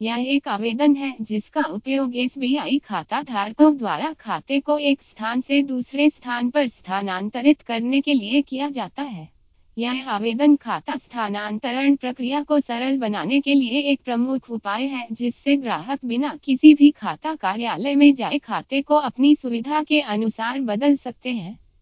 यह एक आवेदन है जिसका उपयोग एसबीआई खाता धारकों द्वारा खाते को एक स्थान से दूसरे स्थान पर स्थानांतरित करने के लिए किया जाता है। यह आवेदन खाता स्थानांतरण प्रक्रिया को सरल बनाने के लिए एक प्रमुख उपाय है जिससे ग्राहक बिना किसी भी खाता कार्यालय में जाए खाते को अपनी सुविधा के अनुसार बदल सकते हैं।